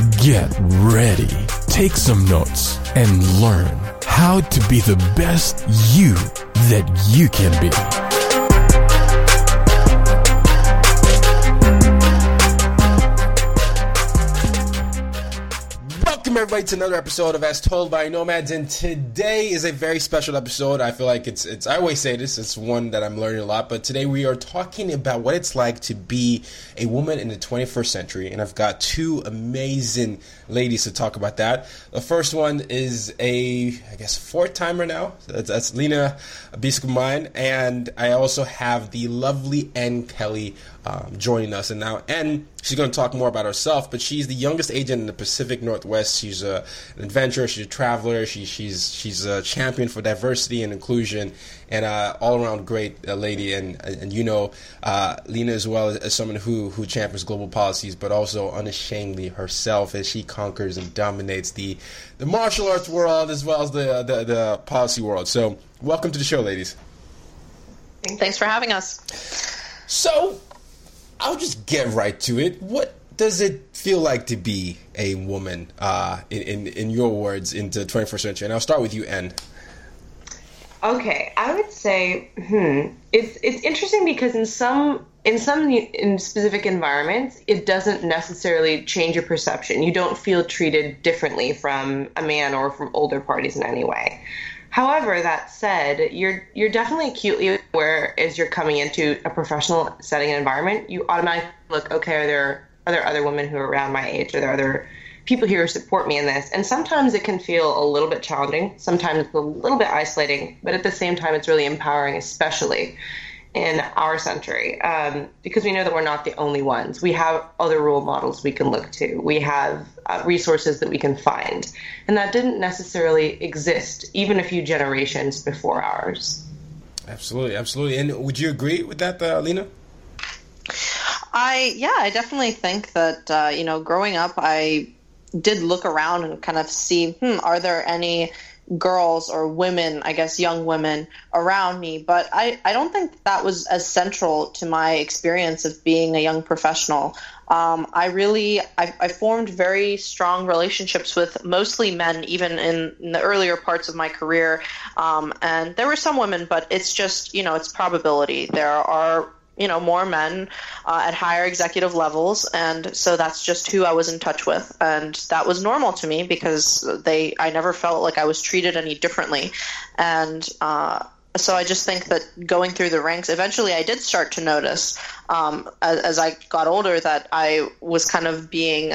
Get ready, take some notes, and learn how to be the best you that you can be. Welcome everybody to another episode of As Told by Nomads, and today is a very special episode. I feel like it's it's I always say this, it's one that I'm learning a lot, but today we are talking about what it's like to be a woman in the 21st century, and I've got two amazing ladies to talk about that. The first one is a I guess fourth timer now. That's, that's Lena Biscomine, and I also have the lovely Ann Kelly um, joining us, and now and she's going to talk more about herself, but she's the youngest agent in the Pacific Northwest. She's a, an adventurer, she's a traveler, she, she's she's a champion for diversity and inclusion, and uh, all around great uh, lady. And and you know uh, Lena as well as someone who who champions global policies, but also unashamedly herself as she conquers and dominates the the martial arts world as well as the the, the policy world. So welcome to the show, ladies. Thanks for having us. So I'll just get right to it. What does it feel like to be a woman, uh, in, in, in your words, into the 21st century? And I'll start with you, Ann. Okay, I would say, hmm, it's it's interesting because in some in some in specific environments, it doesn't necessarily change your perception. You don't feel treated differently from a man or from older parties in any way. However, that said, you're you're definitely acutely aware as you're coming into a professional setting and environment. You automatically look, okay, are there are there other women who are around my age? Are there other people here who support me in this? And sometimes it can feel a little bit challenging. Sometimes it's a little bit isolating, but at the same time, it's really empowering, especially in our century, um, because we know that we're not the only ones. We have other role models we can look to. We have uh, resources that we can find, and that didn't necessarily exist even a few generations before ours. Absolutely, absolutely. And would you agree with that, uh, Lena? I yeah, I definitely think that uh, you know, growing up, I did look around and kind of see, hmm, are there any girls or women, I guess young women around me, but I, I don't think that was as central to my experience of being a young professional. Um, I really I, I, formed very strong relationships with mostly men, even in, in the earlier parts of my career. Um, and there were some women, but it's just you know it's probability. There are you know more men uh, at higher executive levels and so that's just who i was in touch with and that was normal to me because they i never felt like i was treated any differently and uh, so I just think that going through the ranks, eventually I did start to notice um, as, as, I got older that I was kind of being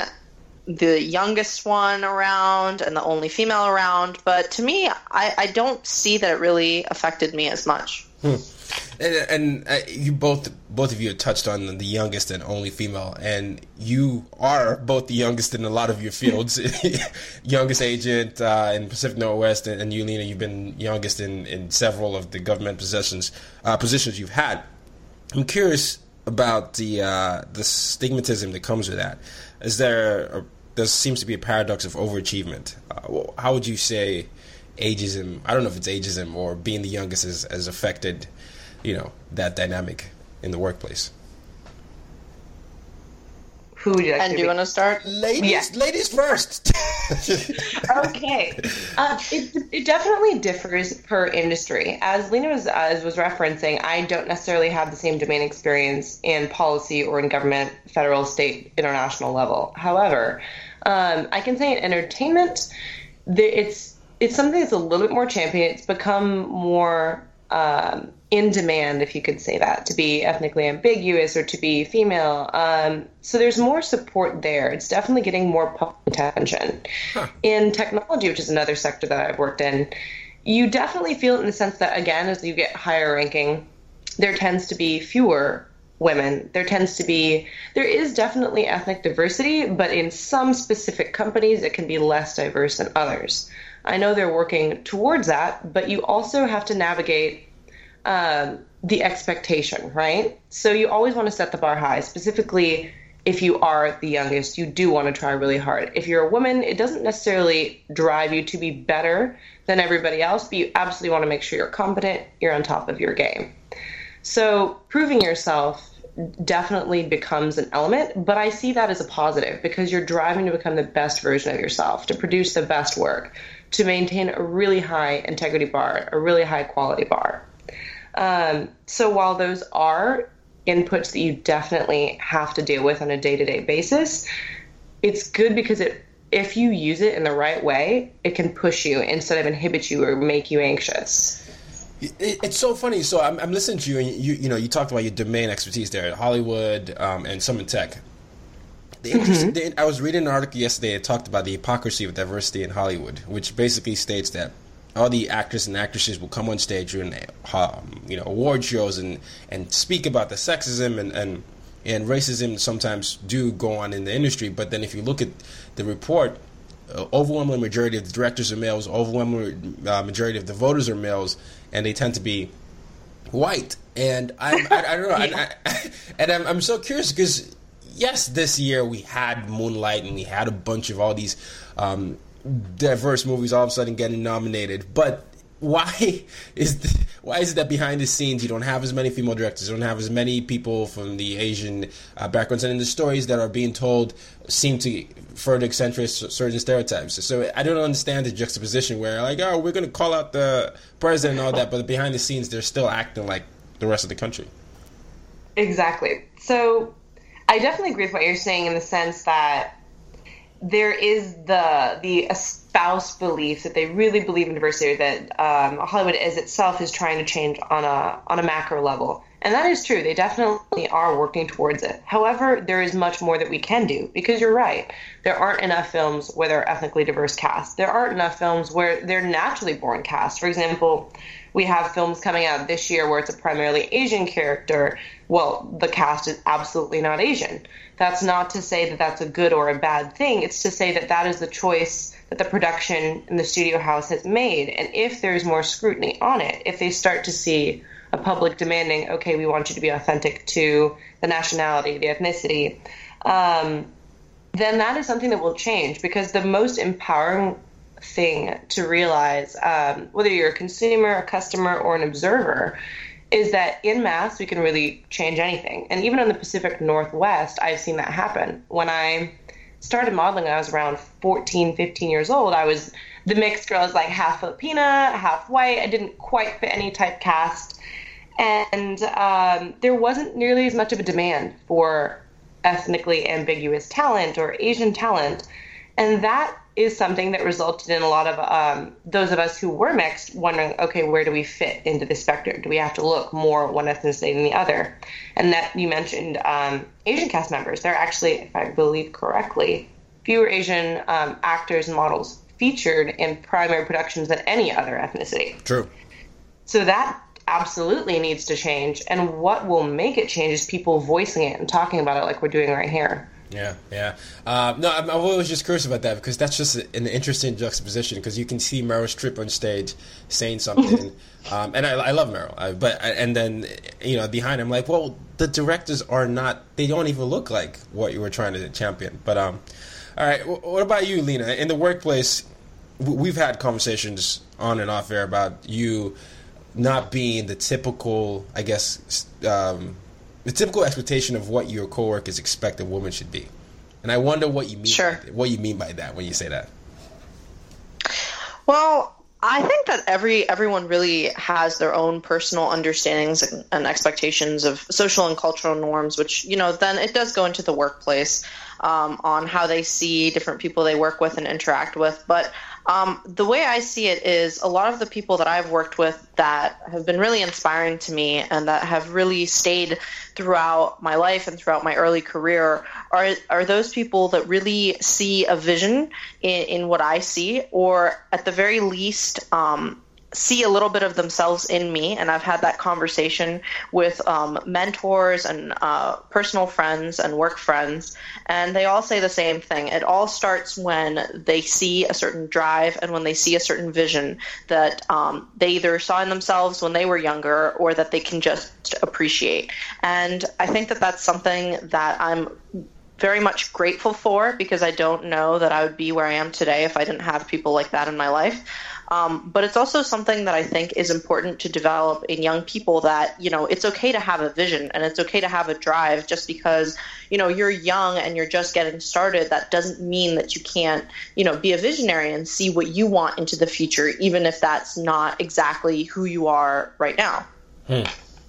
the youngest one around and the only female around. But to me, I, I don't see that it really affected me as much. Hmm. And, and uh, you both, both of you have touched on the youngest and only female, and you are both the youngest in a lot of your fields. youngest agent uh, in Pacific Northwest, and, and you, Lena, you've been youngest in, in several of the government positions uh, positions you've had. I'm curious about the uh, the stigmatism that comes with that. Is there a, there seems to be a paradox of overachievement? Uh, how would you say ageism. I don't know if it's ageism or being the youngest has, has affected, you know, that dynamic in the workplace. Who would you like And to do you be? want to start? Ladies, Yeah. ladies first. okay. Uh, it, it definitely differs per industry. As Lena was, as was referencing, I don't necessarily have the same domain experience in policy or in government, federal, state, international level. However, um, I can say in entertainment, the, it's it's something that's a little bit more champion. It's become more um, in demand, if you could say that, to be ethnically ambiguous or to be female. Um, so there's more support there. It's definitely getting more public attention. In technology, which is another sector that I've worked in, you definitely feel it in the sense that, again, as you get higher ranking, there tends to be fewer women. There tends to be, there is definitely ethnic diversity, but in some specific companies, it can be less diverse than others. I know they're working towards that, but you also have to navigate um, the expectation, right? So you always want to set the bar high, specifically if you are the youngest, you do want to try really hard. If you're a woman, it doesn't necessarily drive you to be better than everybody else, but you absolutely want to make sure you're competent, you're on top of your game. So proving yourself definitely becomes an element, but I see that as a positive because you're driving to become the best version of yourself, to produce the best work, to maintain a really high integrity bar, a really high quality bar. Um, so while those are inputs that you definitely have to deal with on a day-to-day basis, it's good because it if you use it in the right way, it can push you instead of inhibit you or make you anxious. It, it's so funny. So I'm, I'm listening to you, and you, you know, you talked about your domain expertise there, at Hollywood um, and some in tech. The interesting, the, I was reading an article yesterday that talked about the hypocrisy of diversity in Hollywood, which basically states that all the actors and actresses will come on stage during um, you know award shows and and speak about the sexism and and and racism sometimes do go on in the industry. But then if you look at the report, uh, overwhelming majority of the directors are males, overwhelming uh, majority of the voters are males, and they tend to be white. And I, I, I don't know, and, I, and I'm, I'm so curious because yes, this year we had Moonlight and we had a bunch of all these um, diverse movies all of a sudden getting nominated, but why is the, why is it that behind the scenes you don't have as many female directors, you don't have as many people from the Asian uh, backgrounds, and in the stories that are being told seem to further accentuate certain stereotypes. So I don't understand the juxtaposition where like, oh, we're going to call out the president and all that, but behind the scenes they're still acting like the rest of the country. Exactly. So I definitely agree with what you're saying in the sense that there is the the espoused belief that they really believe in diversity, that um, Hollywood as itself is trying to change on a on a macro level, and that is true. They definitely are working towards it. However, there is much more that we can do because you're right. There aren't enough films where there are ethnically diverse casts. There aren't enough films where they're naturally born casts. For example, we have films coming out this year where it's a primarily Asian character. Well, the cast is absolutely not Asian. That's not to say that that's a good or a bad thing. It's to say that that is the choice that the production and the studio house has made. And if there's more scrutiny on it, if they start to see a public demanding, okay, we want you to be authentic to the nationality, the ethnicity, um, then that is something that will change because the most empowering thing to realize, um, whether you're a consumer, a customer, or an observer, is that in mass we can really change anything. And even in the Pacific Northwest, I've seen that happen. When I started modeling I was around 14, 15 years old, I was the mixed girl, I was like half Filipina, half white. I didn't quite fit any typecast. And um, there wasn't nearly as much of a demand for ethnically ambiguous talent or Asian talent. And that is something that resulted in a lot of um, those of us who were mixed wondering, okay, where do we fit into the spectrum? Do we have to look more one ethnicity than the other? And that you mentioned um, Asian cast members. There are actually, if I believe correctly, fewer Asian um, actors and models featured in primary productions than any other ethnicity. True. So that absolutely needs to change. And what will make it change is people voicing it and talking about it like we're doing right here. Yeah, yeah. Uh, no, I'm, I'm always just curious about that because that's just an interesting juxtaposition because you can see Meryl Streep on stage saying something, um, and I, I love Meryl, I, but and then you know behind I'm like, well, the directors are not, they don't even look like what you were trying to champion. But um, all right, what about you, Lena? In the workplace, we've had conversations on and off air about you not being the typical, I guess, um, the typical expectation of what your coworkers expect a woman should be. And I wonder what you mean. Sure. What you mean by that when you say that. Well, I think that every everyone really has their own personal understandings and, and, expectations of social and cultural norms, which you know then it does go into the workplace um, on how they see different people they work with and interact with. But um, the way I see it is a lot of the people that I've worked with that have been really inspiring to me and that have really stayed throughout my life and throughout my early career are are those people that really see a vision in, in what I see, or at the very least, um, see a little bit of themselves in me. And I've had that conversation with um, mentors and uh, personal friends and work friends. And they all say the same thing. It all starts when they see a certain drive and when they see a certain vision that um, they either saw in themselves when they were younger or that they can just appreciate. And I think that that's something that I'm very much grateful for because I don't know that I would be where I am today if I didn't have people like that in my life. Um, but it's also something that I think is important to develop in young people that, you know, it's okay to have a vision and it's okay to have a drive just because, you know, you're young and you're just getting started. That doesn't mean that you can't, you know, be a visionary and see what you want into the future, even if that's not exactly who you are right now. Hmm.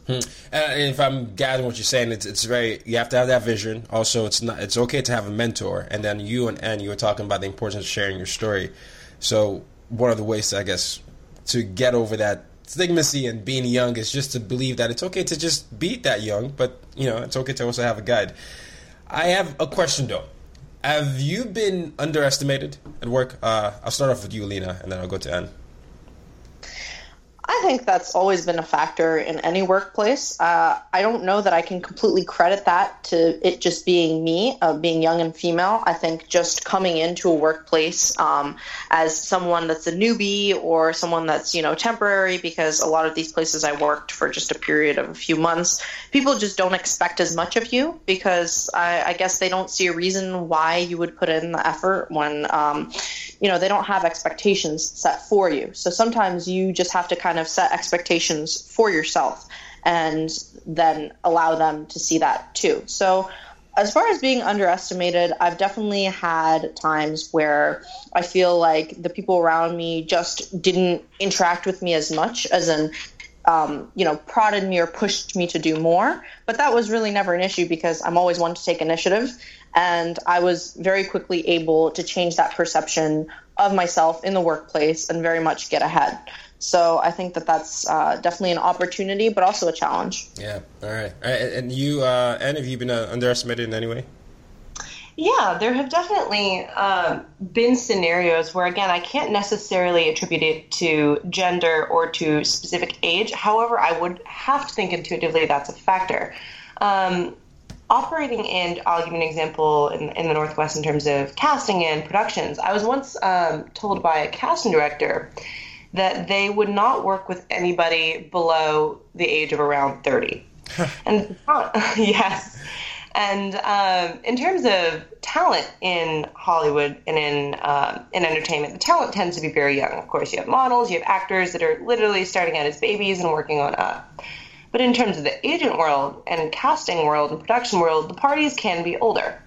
Hmm. If I'm gathering what you're saying, it's it's very you have to have that vision. Also, it's not it's okay to have a mentor. And then you and Anne, you were talking about the importance of sharing your story. So one of the ways, I guess, to get over that stigmacy and being young is just to believe that it's okay to just be that young, but you know, it's okay to also have a guide. I have a question though. Have you been underestimated at work? Uh, I'll start off with you, Lena, and then I'll go to Anne. I think that's always been a factor in any workplace. Uh, I don't know that I can completely credit that to it just being me, uh, being young and female. I think just coming into a workplace um, as someone that's a newbie or someone that's you know temporary, because a lot of these places I worked for just a period of a few months, people just don't expect as much of you because I, I guess they don't see a reason why you would put in the effort when um, you know they don't have expectations set for you. So sometimes you just have to kind of set expectations for yourself and then allow them to see that too. So as far as being underestimated, I've definitely had times where I feel like the people around me just didn't interact with me as much as in um, you know, prodded me or pushed me to do more. But that was really never an issue because I'm always one to take initiative. And I was very quickly able to change that perception of myself in the workplace and very much get ahead. So I think that that's uh, definitely an opportunity, but also a challenge. Yeah. All right. All right. And you, uh, Anne, have you been uh, underestimated in any way? Yeah, there have definitely uh, been scenarios where, again, I can't necessarily attribute it to gender or to specific age. However, I would have to think intuitively that's a factor. Um, operating in, I'll give you an example in, in, the Northwest in terms of casting and productions. I was once um, told by a casting director that they would not work with anybody below the age of around 30. and yes. And um, in terms of talent in Hollywood and in um, in entertainment, the talent tends to be very young. Of course, you have models, you have actors that are literally starting out as babies and working on up. But in terms of the agent world and casting world and production world, the parties can be older,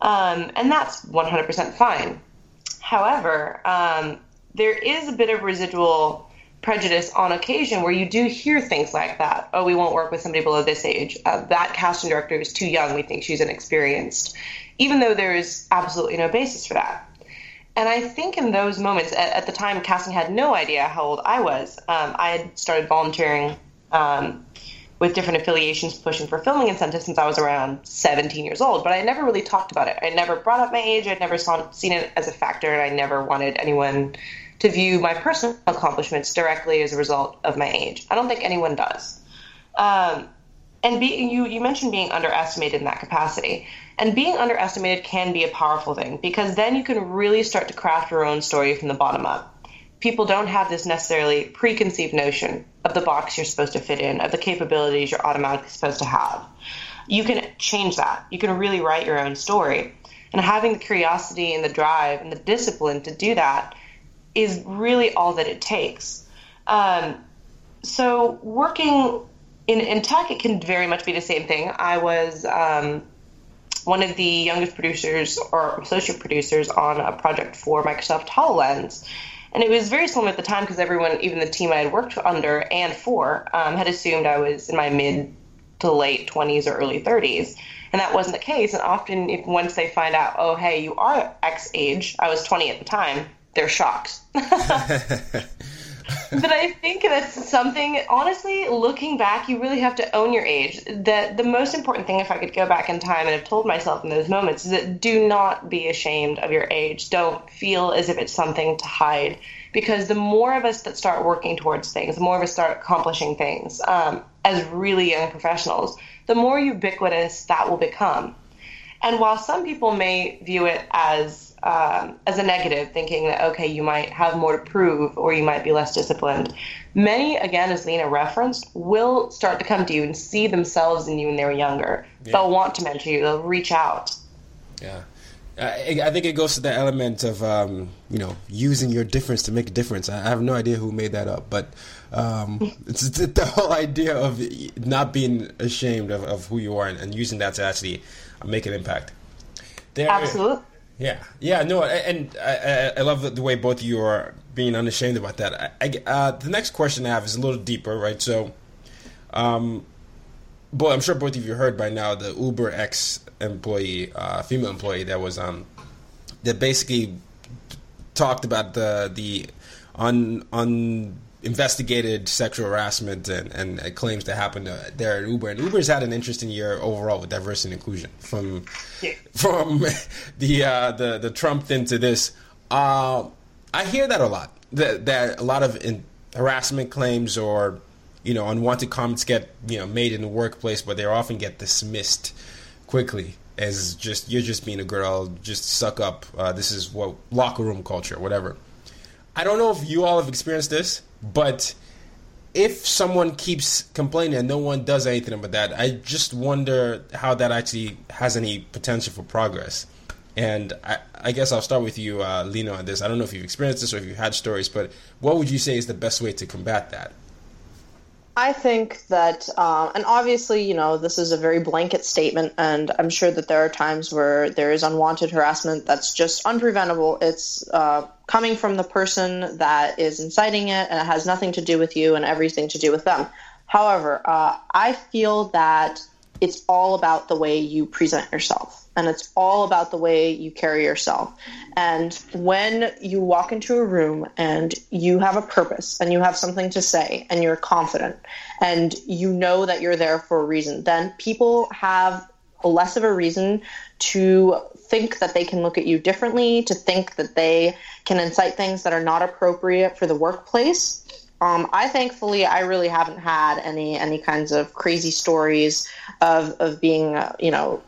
um, and that's 100% fine. However, um, there is a bit of residual prejudice on occasion where you do hear things like that. Oh, we won't work with somebody below this age. Uh, that casting director is too young. We think she's inexperienced, even though there is absolutely no basis for that. And I think in those moments, at, at the time, casting had no idea how old I was. Um, I had started volunteering um, with different affiliations pushing for filming incentives since I was around 17 years old, but I never really talked about it. I never brought up my age. I'd never saw, seen it as a factor, and I never wanted anyone to view my personal accomplishments directly as a result of my age. I don't think anyone does. Um, and be, you, you mentioned being underestimated in that capacity. And being underestimated can be a powerful thing because then you can really start to craft your own story from the bottom up. People don't have this necessarily preconceived notion of the box you're supposed to fit in, of the capabilities you're automatically supposed to have. You can change that. You can really write your own story. And having the curiosity and the drive and the discipline to do that is really all that it takes. Um, so working in, in tech, it can very much be the same thing. I was um, one of the youngest producers or associate producers on a project for Microsoft HoloLens. And it was very similar at the time because everyone, even the team I had worked under and for, um, had assumed I was in my mid to late 20s or early 30s. And that wasn't the case. And often, if once they find out, oh, hey, you are X age, I was 20 at the time, they're shocked. but I think that's something, honestly, looking back, you really have to own your age. That the most important thing, if I could go back in time and have told myself in those moments, is that do not be ashamed of your age. Don't feel as if it's something to hide. Because the more of us that start working towards things, the more of us start accomplishing things um, as really young professionals, the more ubiquitous that will become. And while some people may view it as um, as a negative, thinking that, okay, you might have more to prove or you might be less disciplined. Many, again, as Lena referenced, will start to come to you and see themselves in you when they're younger. Yeah. They'll want to mentor you, they'll reach out. Yeah. I, I think it goes to the element of um, you know using your difference to make a difference. I have no idea who made that up, but um, it's the whole idea of not being ashamed of, of who you are and, and using that to actually make an impact. There, Absolutely. Yeah, yeah, no, and I, I love the, way both of you are being unashamed about that. I, I, uh, the next question I have is a little deeper, right? So, um, boy, I'm sure both of you heard by now the Uber X employee, uh, female employee that was um, that basically talked about the the un un investigated sexual harassment and, and claims that happened there at Uber. And Uber's had an interesting year overall with diversity and inclusion from yeah. from the uh, the the Trump thing to this. Uh, I hear that a lot. That, that a lot of in, harassment claims or you know unwanted comments get you know made in the workplace, but they often get dismissed quickly as just you're just being a girl, just suck up. Uh, this is what locker room culture, whatever. I don't know if you all have experienced this, but if someone keeps complaining and no one does anything about that, I just wonder how that actually has any potential for progress. And I, I guess I'll start with you, uh, Lena, on this. I don't know if you've experienced this or if you've had stories, but what would you say is the best way to combat that? I think that, um, and obviously, you know, this is a very blanket statement, and I'm sure that there are times where there is unwanted harassment that's just unpreventable. It's uh, coming from the person that is inciting it, and it has nothing to do with you and everything to do with them. However, uh, I feel that it's all about the way you present yourself and it's all about the way you carry yourself. And when you walk into a room and you have a purpose and you have something to say and you're confident and you know that you're there for a reason, then people have less of a reason to think that they can look at you differently, to think that they can incite things that are not appropriate for the workplace. Um, I thankfully I really haven't had any any kinds of crazy stories of of being uh, you know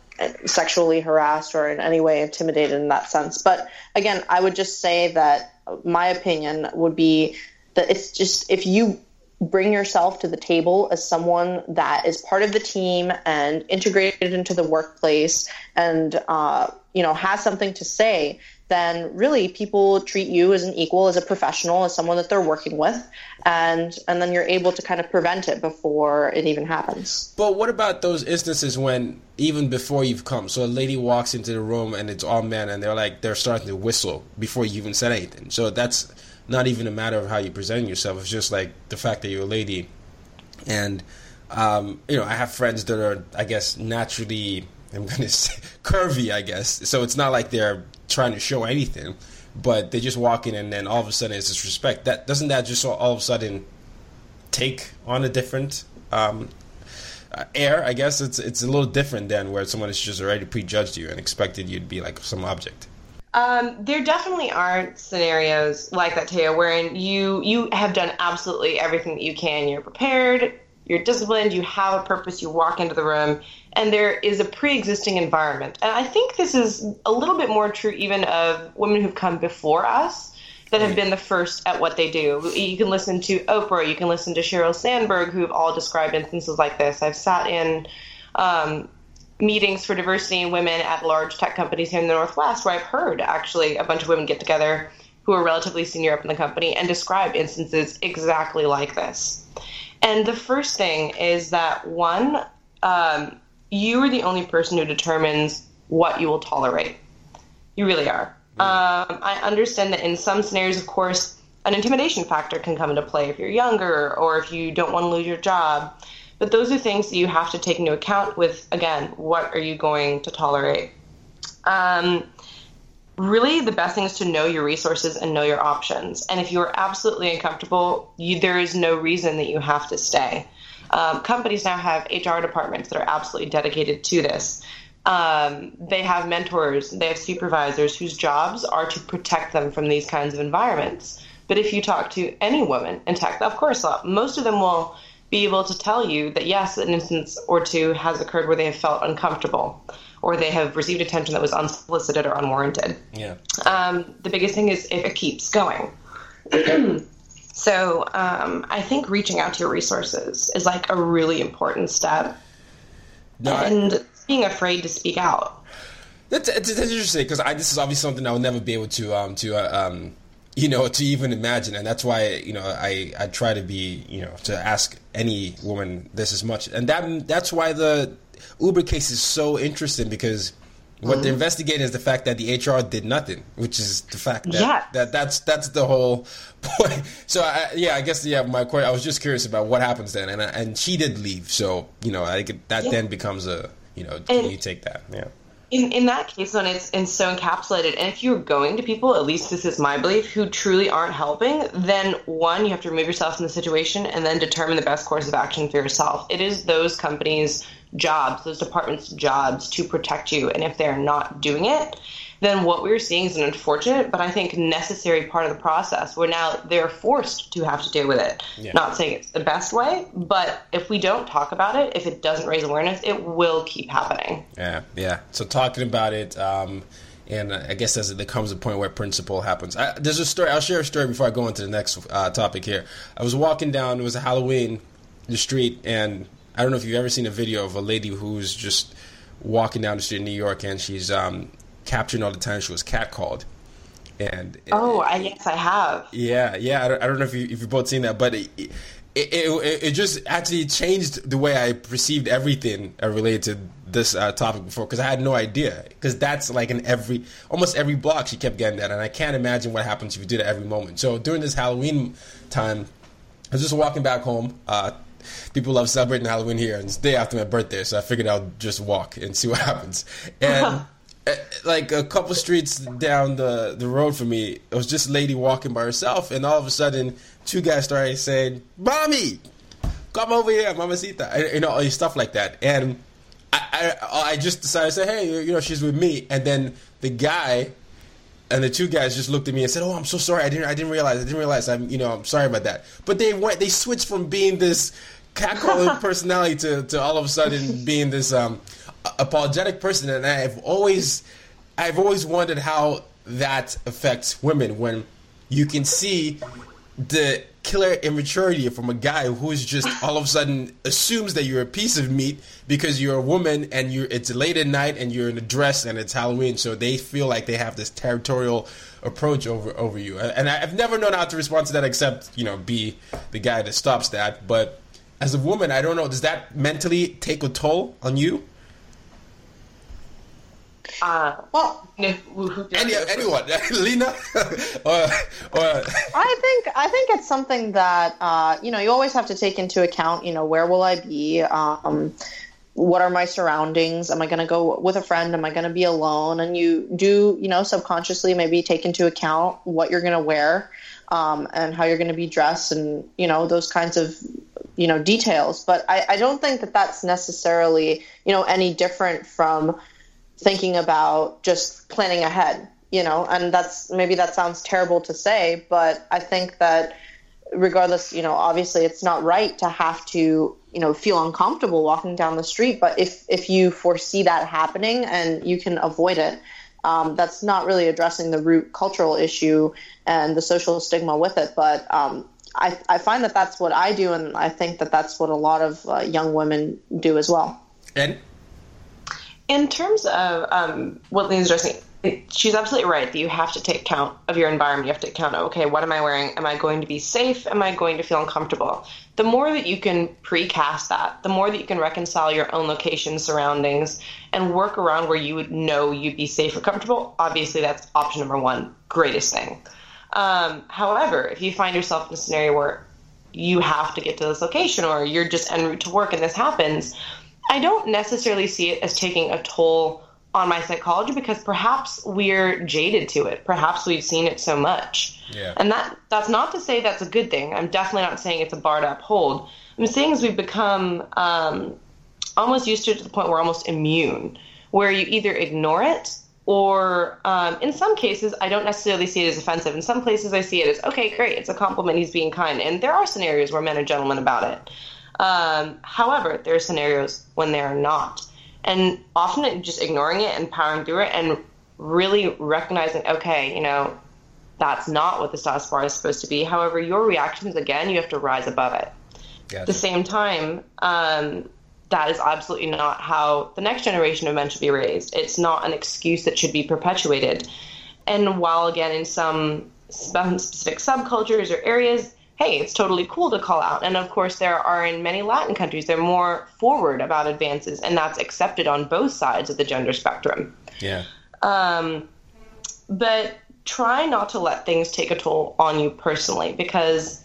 sexually harassed or in any way intimidated in that sense. But again, I would just say that my opinion would be that it's just if you bring yourself to the table as someone that is part of the team and integrated into the workplace and uh, you know has something to say then really people treat you as an equal, as a professional, as someone that they're working with, and and then you're able to kind of prevent it before it even happens. But what about those instances when even before you've come, so a lady walks into the room and it's all men, and they're like they're starting to whistle before you even said anything. So that's not even a matter of how you present yourself. It's just like the fact that you're a lady, and um, you know I have friends that are I guess naturally I'm gonna say curvy, I guess. So it's not like they're trying to show anything, but they just walk in and then all of a sudden it's disrespect. That doesn't that just all of a sudden take on a different um, air? I guess it's it's a little different than where someone has just already prejudged you and expected you to be like some object. Um, there definitely aren't scenarios like that, Teo, wherein you you have done absolutely everything that you can. You're prepared, you're disciplined, you have a purpose, you walk into the room, and there is a pre-existing environment. And I think this is a little bit more true even of women who've come before us that have been the first at what they do. You can listen to Oprah, you can listen to Sheryl Sandberg, who've all described instances like this. I've sat in um, meetings for diversity and women at large tech companies here in the Northwest where I've heard actually a bunch of women get together who are relatively senior up in the company and describe instances exactly like this. And the first thing is that one, um, you are the only person who determines what you will tolerate. You really are. Um, I understand that in some scenarios, of course, an intimidation factor can come into play if you're younger or if you don't want to lose your job. But those are things that you have to take into account with, again, what are you going to tolerate? Um, really, the best thing is to know your resources and know your options. And if you are absolutely uncomfortable, you, there is no reason that you have to stay. Um, companies now have HR departments that are absolutely dedicated to this. Um, they have mentors, they have supervisors whose jobs are to protect them from these kinds of environments. But if you talk to any woman in tech, of course, uh, most of them will be able to tell you that yes, an instance or two has occurred where they have felt uncomfortable or they have received attention that was unsolicited or unwarranted. Yeah. Um, the biggest thing is if it keeps going. so um, I think reaching out to your resources is like a really important step. No, I- and being afraid to speak out. That's, that's, that's interesting because this is obviously something I will never be able to um, to uh, um, you know to even imagine, and that's why you know I, I try to be you know to ask any woman this as much, and that that's why the Uber case is so interesting because what they're mm-hmm. investigating is the fact that the HR did nothing, which is the fact that, that that's that's the whole point. So I, yeah, I guess yeah, my question, I was just curious about what happens then, and and she did leave, so you know I think that Yeah. then becomes a you know can And- you take that yeah. In, in that case, when it's, it's so encapsulated, and if you're going to people, at least this is my belief, who truly aren't helping, then one, you have to remove yourself from the situation and then determine the best course of action for yourself. It is those companies' jobs, those departments' jobs to protect you. And if they're not doing it, then what we're seeing is an unfortunate, but I think necessary part of the process where now they're forced to have to deal with it. Yeah. Not saying it's the best way, but if we don't talk about it, if it doesn't raise awareness, it will keep happening. Yeah, yeah. So talking about it, um, and I guess as there comes a point where principle happens. I, there's a story. I'll share a story before I go into the next uh, topic here. I was walking down. It was a Halloween, the street, and I don't know if you've ever seen a video of a lady who's just walking down the street in New York, and she's um, capturing all the time she was catcalled. And Oh, I, yes, I have. yeah, yeah. I don't, I don't know if you if you've both seen that, but it it, it, it just actually changed the way I perceived everything uh, related to this uh, topic before because I had no idea because that's like in every almost every block she kept getting that, and I can't imagine what happens if you do that every moment. So during this Halloween time, I was just walking back home. Uh, people love celebrating Halloween here, and it's the day after my birthday, so I figured I'll just walk and see what happens. And like a couple streets down the the road from me, it was just a lady walking by herself, and all of a sudden, two guys started saying, "Mommy, come over here, mamacita," and, you know, all stuff like that. And I, I, I just decided to say, "Hey, you know, she's with me," and then the guy and the two guys just looked at me and said, "Oh, I'm so sorry. I didn't. I didn't realize. I didn't realize. I'm. You know, I'm sorry about that." But they went. They switched from being this catcalling personality to, to all of a sudden being this um, apologetic person. And I've always, I've always wondered how that affects women when you can see the killer immaturity from a guy who is just all of a sudden assumes that you're a piece of meat because you're a woman and you it's late at night and you're in a dress and it's Halloween, so they feel like they have this territorial approach over over you. And I've never known how to respond to that except you know be the guy that stops that. But as a woman, I don't know. Does that mentally take a toll on you? Uh, Well, if- who- who- Any, anyone, Lena, or, or I think I think it's something that uh, you know you always have to take into account. You know, where will I be? Um, what are my surroundings? Am I going to go with a friend? Am I going to be alone? And you do, you know, subconsciously maybe take into account what you're going to wear um, and how you're going to be dressed, and you know those kinds of you know details. But I, I don't think that that's necessarily you know any different from thinking about just planning ahead you know? And that's maybe that sounds terrible to say but i think that regardless you know obviously it's not right to have to you know feel uncomfortable walking down the street but if if you foresee that happening and you can avoid it um, that's not really addressing the root cultural issue and the social stigma with it. But um, I, I find that that's what i do and i think that that's what a lot of uh, young women do as well. And In terms of um, what Lena's addressing, she's absolutely right that you have to take count of your environment. You have to count, of okay, what am I wearing? Am I going to be safe? Am I going to feel uncomfortable? The more that you can precast that, the more that you can reconcile your own location, surroundings, and work around where you would know you'd be safe or comfortable, obviously that's option number one, greatest thing. Um, however, if you find yourself in a scenario where you have to get to this location or you're just en route to work and this happens, I don't necessarily see it as taking a toll on my psychology because perhaps we're jaded to it. Perhaps we've seen it so much. Yeah. And that that's not to say that's a good thing. I'm definitely not saying it's a bar to uphold. I'm saying is we've become um, almost used to it to the point where we're almost immune, where you either ignore it or um, in some cases I don't necessarily see it as offensive. In some places I see it as okay, great, it's a compliment. He's being kind, and there are scenarios where men are gentlemen about it. Um, however, there are scenarios when they are not and often just ignoring it and powering through it and really recognizing, okay, you know, that's not what the status bar is supposed to be. However, your reactions, again, you have to rise above it. Gotcha. At the same time, um, that is absolutely not how the next generation of men should be raised. It's not an excuse that should be perpetuated. And while, again, in some specific subcultures or areas, hey, it's totally cool to call out. And of course, there are in many Latin countries, they're more forward about advances, and that's accepted on both sides of the gender spectrum. Yeah. Um, but try not to let things take a toll on you personally because,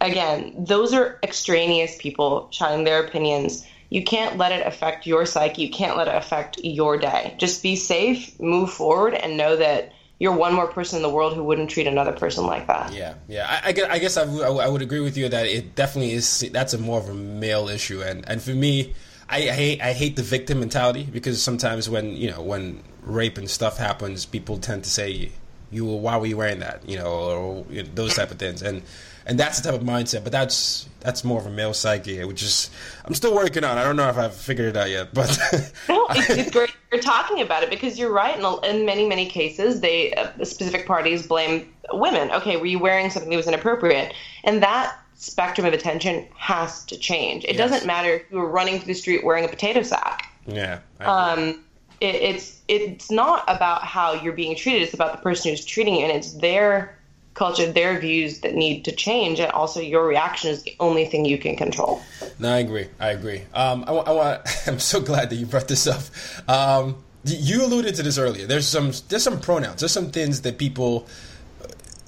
again, those are extraneous people shouting their opinions. You can't let it affect your psyche. You can't let it affect your day. Just be safe, move forward, and know that you're one more person in the world who wouldn't treat another person like that. Yeah, yeah. I, I guess, I, w- I would agree with you that it definitely is. That's a more of a male issue, and and for me, I, I hate I hate the victim mentality because sometimes when you know when rape and stuff happens, people tend to say, "You why were you wearing that?" You know, or know, those type of things, and and that's the type of mindset. But that's that's more of a male psyche, which is I'm still working on. I don't know if I've figured it out yet, but no, it's, it's, great you're talking about it because you're right. In, in many many cases, they uh, specific parties blame women. Okay, were you wearing something that was inappropriate? And that spectrum of attention has to change. It yes. doesn't matter if you were running through the street wearing a potato sack. Yeah. Um, it, it's it's not about how you're being treated. It's about the person who's treating you, and it's their culture, their views that need to change, and also your reaction is the only thing you can control. No, I agree. I agree. Um, I, I want. I'm so glad that you brought this up. Um, you alluded to this earlier. There's some. There's some pronouns. There's some things that people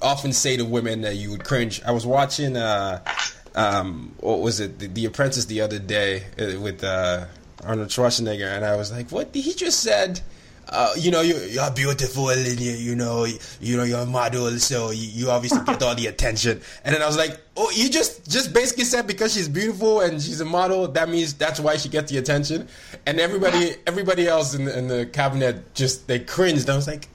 often say to women that you would cringe. I was watching. Uh, um, what was it? The, the, Apprentice the other day uh, with uh, Arnold Schwarzenegger, and I was like, "What? He just said." Uh, you know, you're, you're beautiful and you, you know, you, know, you're a model, so you, you obviously get all the attention. And then I was like, oh, you just, just basically said because she's beautiful and she's a model, that means that's why she gets the attention. And everybody, everybody else in the, in the cabinet just, they cringed. I was like,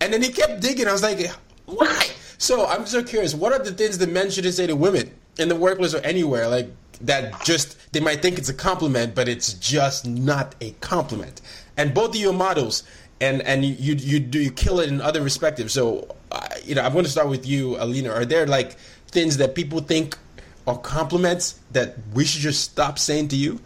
and then he kept digging. I was like, why? So I'm so curious, what are the things that men shouldn't say to women in the workplace or anywhere? Like, that just, they might think it's a compliment, but it's just not a compliment. And both of your models, and and you you do you kill it in other respectives. So you know, I'm going to start with you, Alina. Are there like things that people think are compliments that we should just stop saying to you?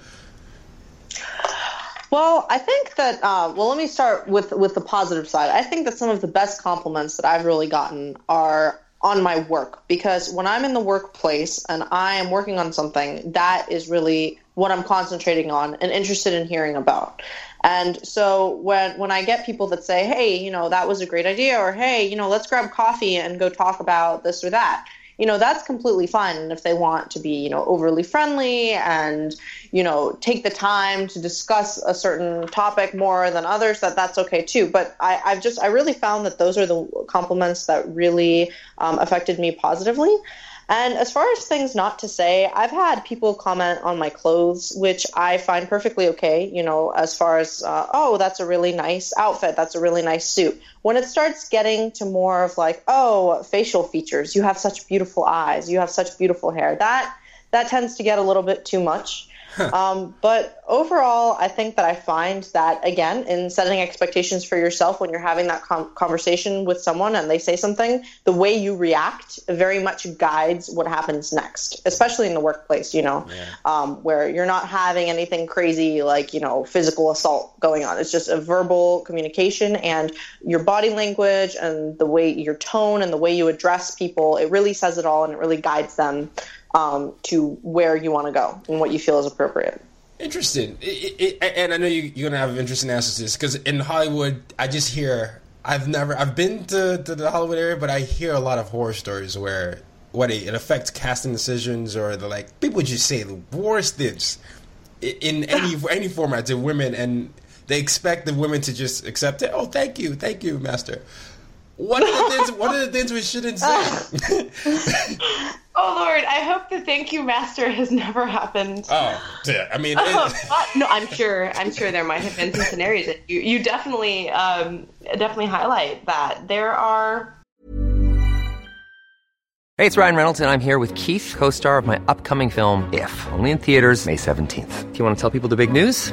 Well, I think that. Uh, well, let me start with with the positive side. I think that some of the best compliments that I've really gotten are on my work because when I'm in the workplace and I am working on something, that is really what I'm concentrating on and interested in hearing about. And so when when I get people that say, "Hey, you know, that was a great idea," or "Hey, you know, let's grab coffee and go talk about this or that," you know, that's completely fine. And if they want to be, you know, overly friendly and you know take the time to discuss a certain topic more than others, that that's okay too. But I, I've just I really found that those are the compliments that really um, affected me positively. And as far as things not to say, I've had people comment on my clothes, which I find perfectly okay. You know, as far as, uh, oh, that's a really nice outfit, that's a really nice suit. When it starts getting to more of like, oh, facial features, you have such beautiful eyes, you have such beautiful hair, that that tends to get a little bit too much. Um, but overall, I think that I find that again, in setting expectations for yourself when you're having that com- conversation with someone and they say something, the way you react very much guides what happens next, especially in the workplace, you know, yeah. um, where you're not having anything crazy like, you know, physical assault going on. It's just a verbal communication and your body language and the way your tone and the way you address people, it really says it all and it really guides them um, to where you want to go and what you feel is appropriate. Interesting. It, it, and I know you, are going to have interesting answers to this because in Hollywood, I just hear, I've never, I've been to, to the Hollywood area, but I hear a lot of horror stories where what it, it affects casting decisions or the like, people just say the worst things in any, any format to women and they expect the women to just accept it. Oh, thank you. Thank you, master. What are the things? What are the things we shouldn't say? oh Lord, I hope the thank you, master, has never happened. Oh, yeah. I mean, oh, no, I'm sure. I'm sure there might have been some scenarios that you you definitely um, definitely highlight that there are. Hey, it's Ryan Reynolds, and I'm here with Keith, co-star of my upcoming film If, only in theaters May 17th. Do you want to tell people the big news?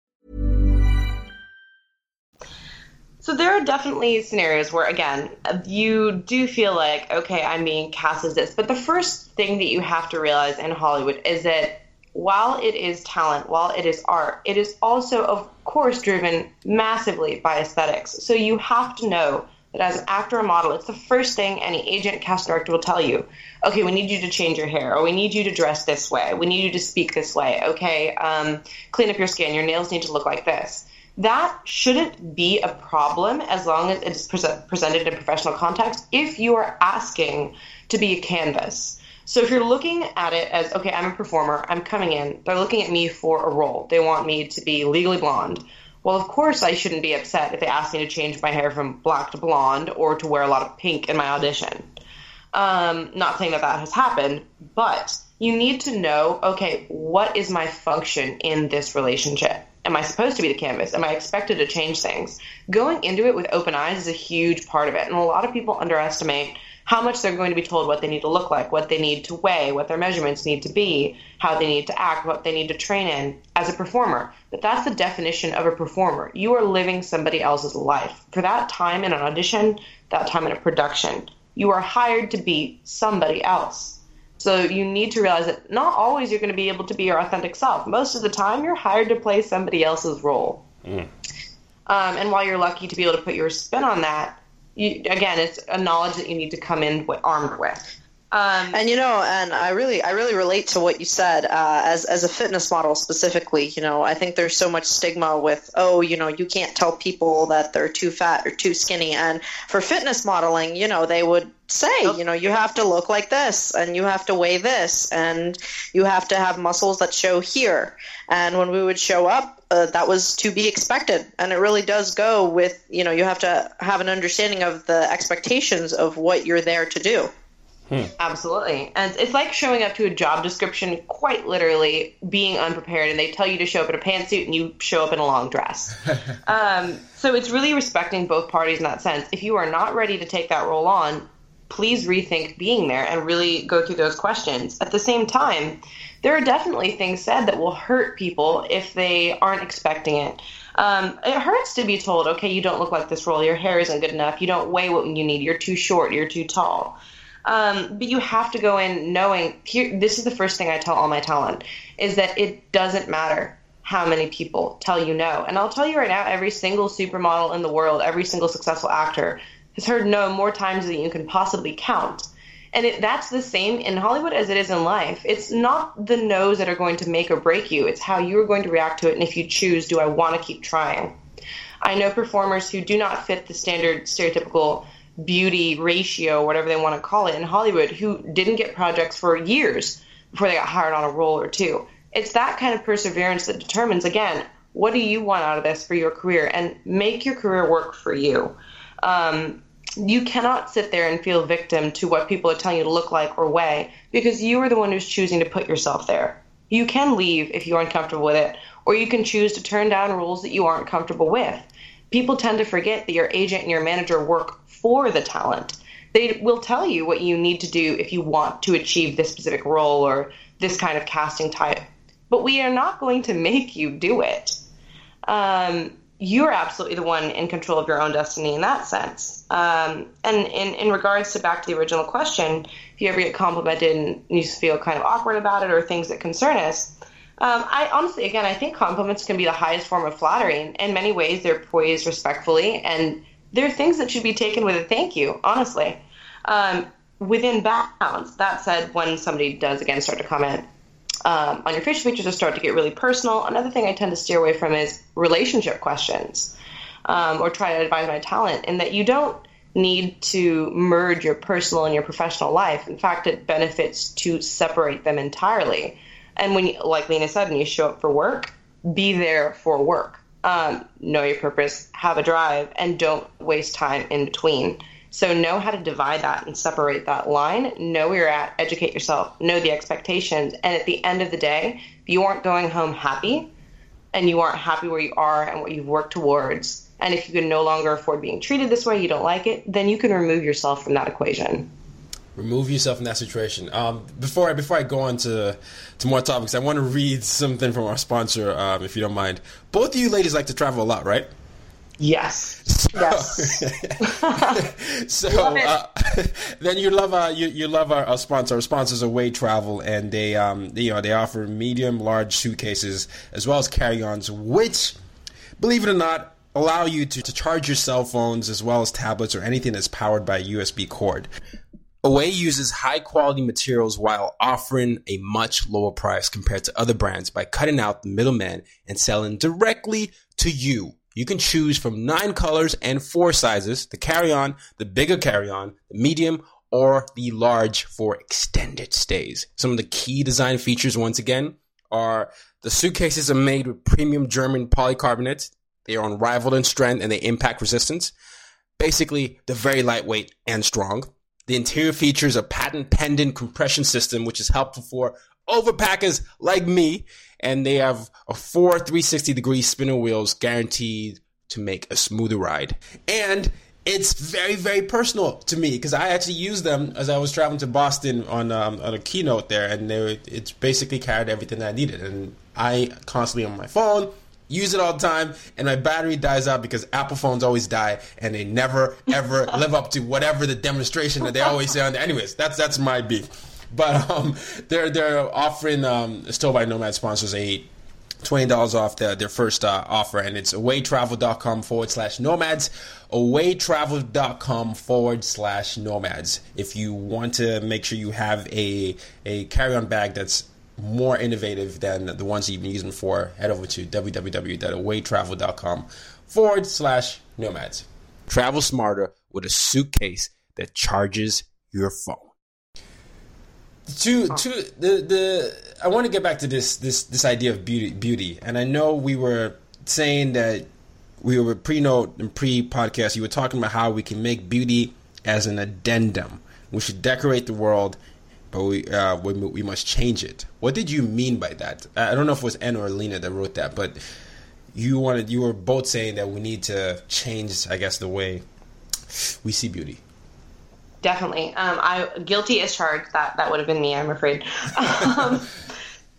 So there are definitely scenarios where, again, you do feel like, okay, I'm being cast as this. But the first thing that you have to realize in Hollywood is that while it is talent, while it is art, it is also, of course, driven massively by aesthetics. So you have to know that as an actor or model, it's the first thing any agent, cast director will tell you. Okay, we need you to change your hair, or we need you to dress this way, we need you to speak this way. Okay, um, clean up your skin, your nails need to look like this that shouldn't be a problem as long as it's pre- presented in professional context if you are asking to be a canvas. So if you're looking at it as, okay, I'm a performer, I'm coming in, they're looking at me for a role. They want me to be legally blonde. Well, of course, I shouldn't be upset if they ask me to change my hair from black to blonde or to wear a lot of pink in my audition. Um, not saying that that has happened, but you need to know okay, what is my function in this relationship? Am I supposed to be the canvas? Am I expected to change things? Going into it with open eyes is a huge part of it. And a lot of people underestimate how much they're going to be told what they need to look like, what they need to weigh, what their measurements need to be, how they need to act, what they need to train in as a performer. But that's the definition of a performer. You are living somebody else's life. For that time in an audition, that time in a production, you are hired to be somebody else. So you need to realize that not always you're going to be able to be your authentic self. Most of the time, you're hired to play somebody else's role. Mm. Um, and while you're lucky to be able to put your spin on that, you, again, it's a knowledge that you need to come in with, armed with. Um, and you know, and I really, I really relate to what you said uh, as as a fitness model specifically. You know, I think there's so much stigma with, oh, you know, you can't tell people that they're too fat or too skinny. And for fitness modeling, you know, they would say, you know, you have to look like this, and you have to weigh this, and you have to have muscles that show here. And when we would show up, uh, that was to be expected. And it really does go with, you know, you have to have an understanding of the expectations of what you're there to do. Hmm. Absolutely. And it's like showing up to a job description, quite literally being unprepared, and they tell you to show up in a pantsuit and you show up in a long dress. um, so it's really respecting both parties in that sense. If you are not ready to take that role on, please rethink being there and really go through those questions. At the same time, there are definitely things said that will hurt people if they aren't expecting it. Um, it hurts to be told, okay, you don't look like this role, your hair isn't good enough, you don't weigh what you need, you're too short, you're too tall. Um, but you have to go in knowing here. This is the first thing I tell all my talent is that it doesn't matter. how many people tell you no. And I'll tell you right now, every single supermodel in the world, every single successful actor has heard no more times than you can possibly count. And it, that's the same in Hollywood as it is in life. It's not the no's that are going to make or break you, it's how you're going to react to it. And if you choose, do I want to keep trying? I know performers who do not fit the standard stereotypical beauty ratio, whatever they want to call it, in Hollywood who didn't get projects for years before they got hired on a role or two. It's that kind of perseverance that determines, again, what do you want out of this for your career and make your career work for you. Um, you cannot sit there and feel victim to what people are telling you to look like or weigh because you are the one who's choosing to put yourself there. You can leave if you aren't comfortable with it, or you can choose to turn down roles that you aren't comfortable with. People tend to forget that your agent and your manager work for the talent. They will tell you what you need to do if you want to achieve this specific role or this kind of casting type. But we are not going to make you do it. Um, you're absolutely the one in control of your own destiny in that sense. Um, and in, in regards to back to the original question, if you ever get complimented and you feel kind of awkward about it or things that concern us, um, I honestly, again, I think compliments can be the highest form of flattery. In many ways, they're poised respectfully, and they're things that should be taken with a thank you, honestly. Um, within bounds. That said, when somebody does again start to comment um, on your facial features or start to get really personal, another thing I tend to steer away from is relationship questions um, or try to advise my talent in that you don't need to merge your personal and your professional life. In fact, it benefits to separate them entirely. And when, you, like Lena said, when you show up for work, be there for work. Um, know your purpose, have a drive, and don't waste time in between. So know how to divide that and separate that line. Know where you're at, educate yourself, know the expectations, and at the end of the day, if you aren't going home happy and you aren't happy where you are and what you've worked towards, and if you can no longer afford being treated this way, you don't like it, then you can remove yourself from that equation remove yourself in that situation. Um, before I, before I go on to to more topics, I want to read something from our sponsor, um, if you don't mind. Both of you ladies like to travel a lot, right? Yes. So, yes. so uh, then you love uh, you, you love our, our sponsor. Our sponsors are Away Travel, and they um they, you know they offer medium, large suitcases as well as carry-ons, which, believe it or not, allow you to, to charge your cell phones as well as tablets or anything that's powered by a USB cord. Away uses high quality materials while offering a much lower price compared to other brands by cutting out the middleman and selling directly to you. You can choose from nine colors and four sizes, the carry-on, the bigger carry-on, the medium, or the large for extended stays. Some of the key design features, once again, are the suitcases are made with premium German polycarbonate. They are unrivaled in strength and they impact resistance. Basically, they're very lightweight and strong. The interior features a patent pending compression system, which is helpful for overpackers like me. And they have a four 360 degree spinner wheels guaranteed to make a smoother ride. And it's very, very personal to me because I actually used them as I was traveling to Boston on um, on a keynote there, and they it's basically carried everything that I needed. And I constantly on my phone use it all the time, and my battery dies out because Apple phones always die, and they never ever live up to whatever the demonstration that they always say on there. Anyways, that's that's my beef. But um, they're they're offering um, Stole by Nomad sponsors a twenty dollars off their their first uh, offer, and it's awaytravel.com forward slash nomads. Awaytravel.com forward slash nomads. If you want to make sure you have a a carry on bag that's more innovative than the ones you've been using before, head over to www.awaytravel.com forward slash nomads. Travel smarter with a suitcase that charges your phone. To to the the I want to get back to this this this idea of beauty beauty, and I know we were saying that we were pre note and pre podcast. You were talking about how we can make beauty as an addendum. We should decorate the world but we, uh, we, we must change it. What did you mean by that? I don't know if it was Anne or Lena that wrote that, but you wanted you were both saying that we need to change, I guess, the way we see beauty. Definitely, um, I guilty as charged. That that would have been me. I'm afraid. um,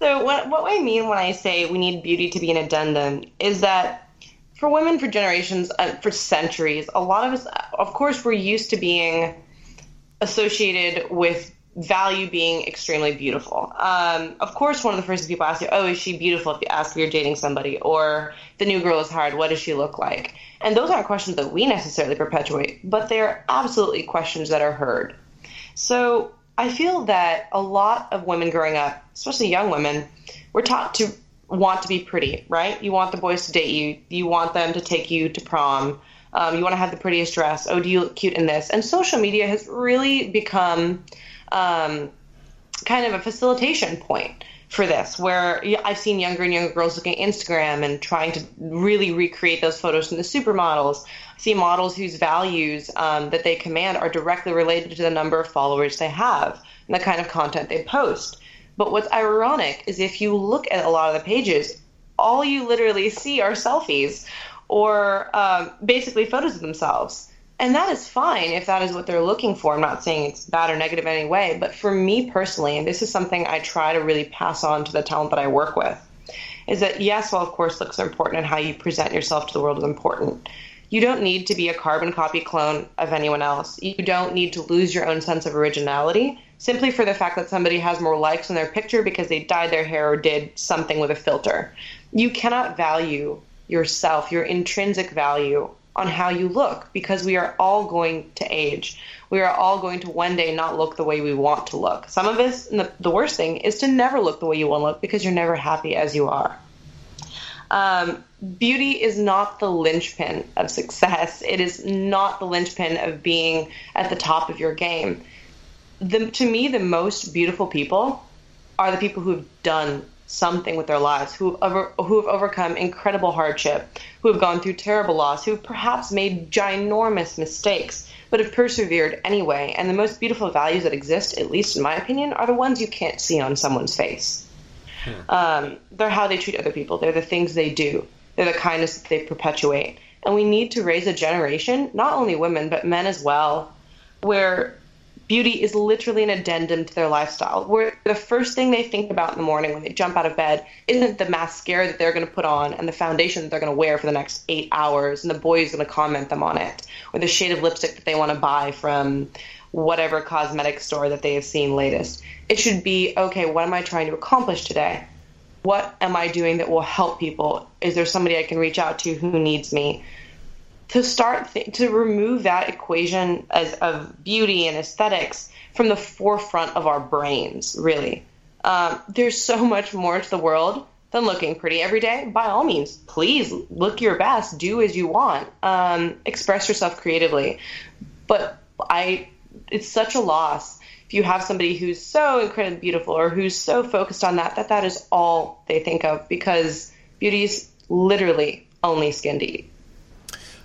so what what I mean when I say we need beauty to be an addendum is that for women for generations, uh, for centuries, a lot of us, of course, we're used to being associated with value being extremely beautiful. Um, of course, one of the first people ask you, "Oh, is she beautiful?" If you ask if you're dating somebody, or the new girl is hard, what does she look like? And those aren't questions that we necessarily perpetuate, but they're absolutely questions that are heard. So I feel that a lot of women growing up, especially young women, were taught to want to be pretty, right? You want the boys to date you, you want them to take you to prom. Um, you want to have the prettiest dress. Oh, do you look cute in this? And social media has really become um, kind of a facilitation point for this, where I've seen younger and younger girls looking at Instagram and trying to really recreate those photos from the supermodels. I see models whose values um, that they command are directly related to the number of followers they have and the kind of content they post. But what's ironic is if you look at a lot of the pages, all you literally see are selfies or um, basically photos of themselves. And that is fine if that is what they're looking for. I'm not saying it's bad or negative in any way, but for me personally, and this is something I try to really pass on to the talent that I work with, is that yes, well, of course, looks are important and how you present yourself to the world is important. You don't need to be a carbon copy clone of anyone else. You don't need to lose your own sense of originality simply for the fact that somebody has more likes on their picture because they dyed their hair or did something with a filter. You cannot value yourself, your intrinsic value on how you look because we are all going to age. We are all going to one day not look the way we want to look. Some of us, the, the worst thing is to never look the way you want to look because you're never happy as you are. Um, beauty is not the linchpin of success. It is not the linchpin of being at the top of your game. The, to me, the most beautiful people are the people who've done something with their lives, who have, over, who have overcome incredible hardship, who have gone through terrible loss, who have perhaps made ginormous mistakes, but have persevered anyway. And the most beautiful values that exist, at least in my opinion, are the ones you can't see on someone's face. Hmm. Um, they're how they treat other people, they're the things they do, they're the kindness that they perpetuate. And we need to raise a generation, not only women, but men as well, where beauty is literally an addendum to their lifestyle. Where the first thing they think about in the morning when they jump out of bed isn't the mascara that they're going to put on and the foundation that they're going to wear for the next eight hours, and the boy is going to comment them on it, or the shade of lipstick that they want to buy from whatever cosmetic store that they have seen latest. It should be okay, what am I trying to accomplish today? What am I doing that will help people? Is there somebody I can reach out to who needs me? To start th- to remove that equation as, of beauty and aesthetics from the forefront of our brains. Really, um, there's so much more to the world than looking pretty every day. By all means, please look your best, do as you want, um, express yourself creatively. But I, it's such a loss if you have somebody who's so incredibly beautiful or who's so focused on that that that is all they think of because beauty is literally only skin deep.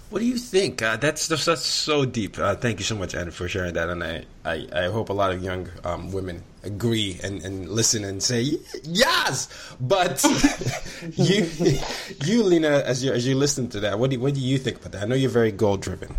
What do you think? Uh, that's that's so deep. Uh, thank you so much, Anna, for sharing that. And I, I, I hope a lot of young um, women agree and, and listen and say yes. But you, you, Lena, as you as you listen to that, what do what do you think about that? I know you're very goal driven.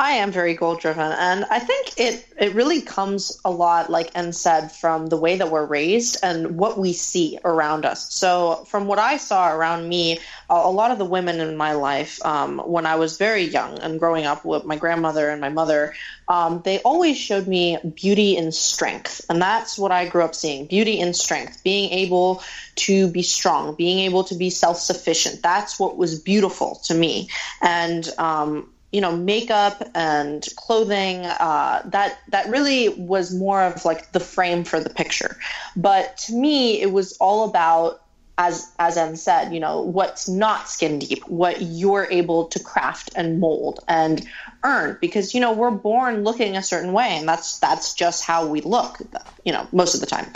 I am very goal driven, and I think it it really comes a lot, like N said, from the way that we're raised and what we see around us. So, from what I saw around me, a, lot of the women in my life, um, when I was very young and growing up with my grandmother and my mother, um, they always showed me beauty and strength, and that's what I grew up seeing: beauty and strength, being able to be strong, being able to be self sufficient. That's what was beautiful to me, and um, you know makeup and clothing uh, that that really was more of like the frame for the picture but to me it was all about as as N said, you know, what's not skin deep, what you're able to craft and mold and earn because you know, we're born looking a certain way and that's that's just how we look, you know, most of the time.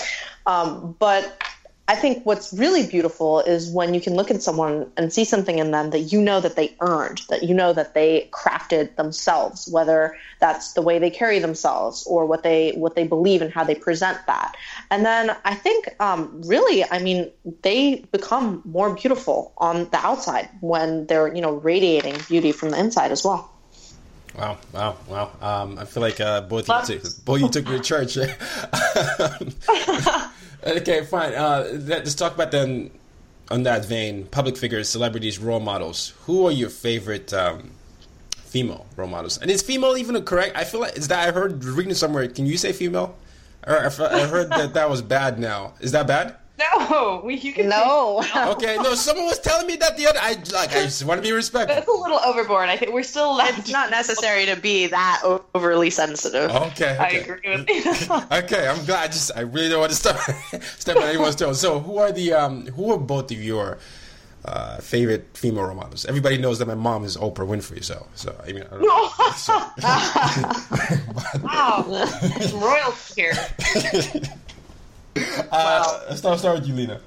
Um, but I think what's really beautiful is when you can look at someone and see something in them that you know that they earned, that you know that they crafted themselves, whether that's the way they carry themselves or what they what they believe and how they present that. And then I think um, really, I mean, they become more beautiful on the outside when they're you know radiating beauty from the inside as well. Wow! Wow! Wow! Um, I feel like uh, both you took, both you took me to church. Okay, fine. Uh, let's talk about then on that vein, public figures, celebrities, role models. Who are your favorite um, female role models. And is female even a correct? I feel like is that I heard reading somewhere. Can you say female? Or I, I heard that that was bad. Now is that bad? No, we, you can No. Okay, no. Someone was telling me that the other. I like. I just want to be respectful. That's a little overboard. I think we're still. It's not necessary to be that overly sensitive. Okay, I agree with you. Okay, I'm glad. I just I really don't want to step step on anyone's toes. So, who are the um who are both of your uh, favorite female role models? Everybody knows that my mom is Oprah Winfrey. So, so I mean, I don't know. So- wow, some royalty here. Uh, let's start, start with you, Lena.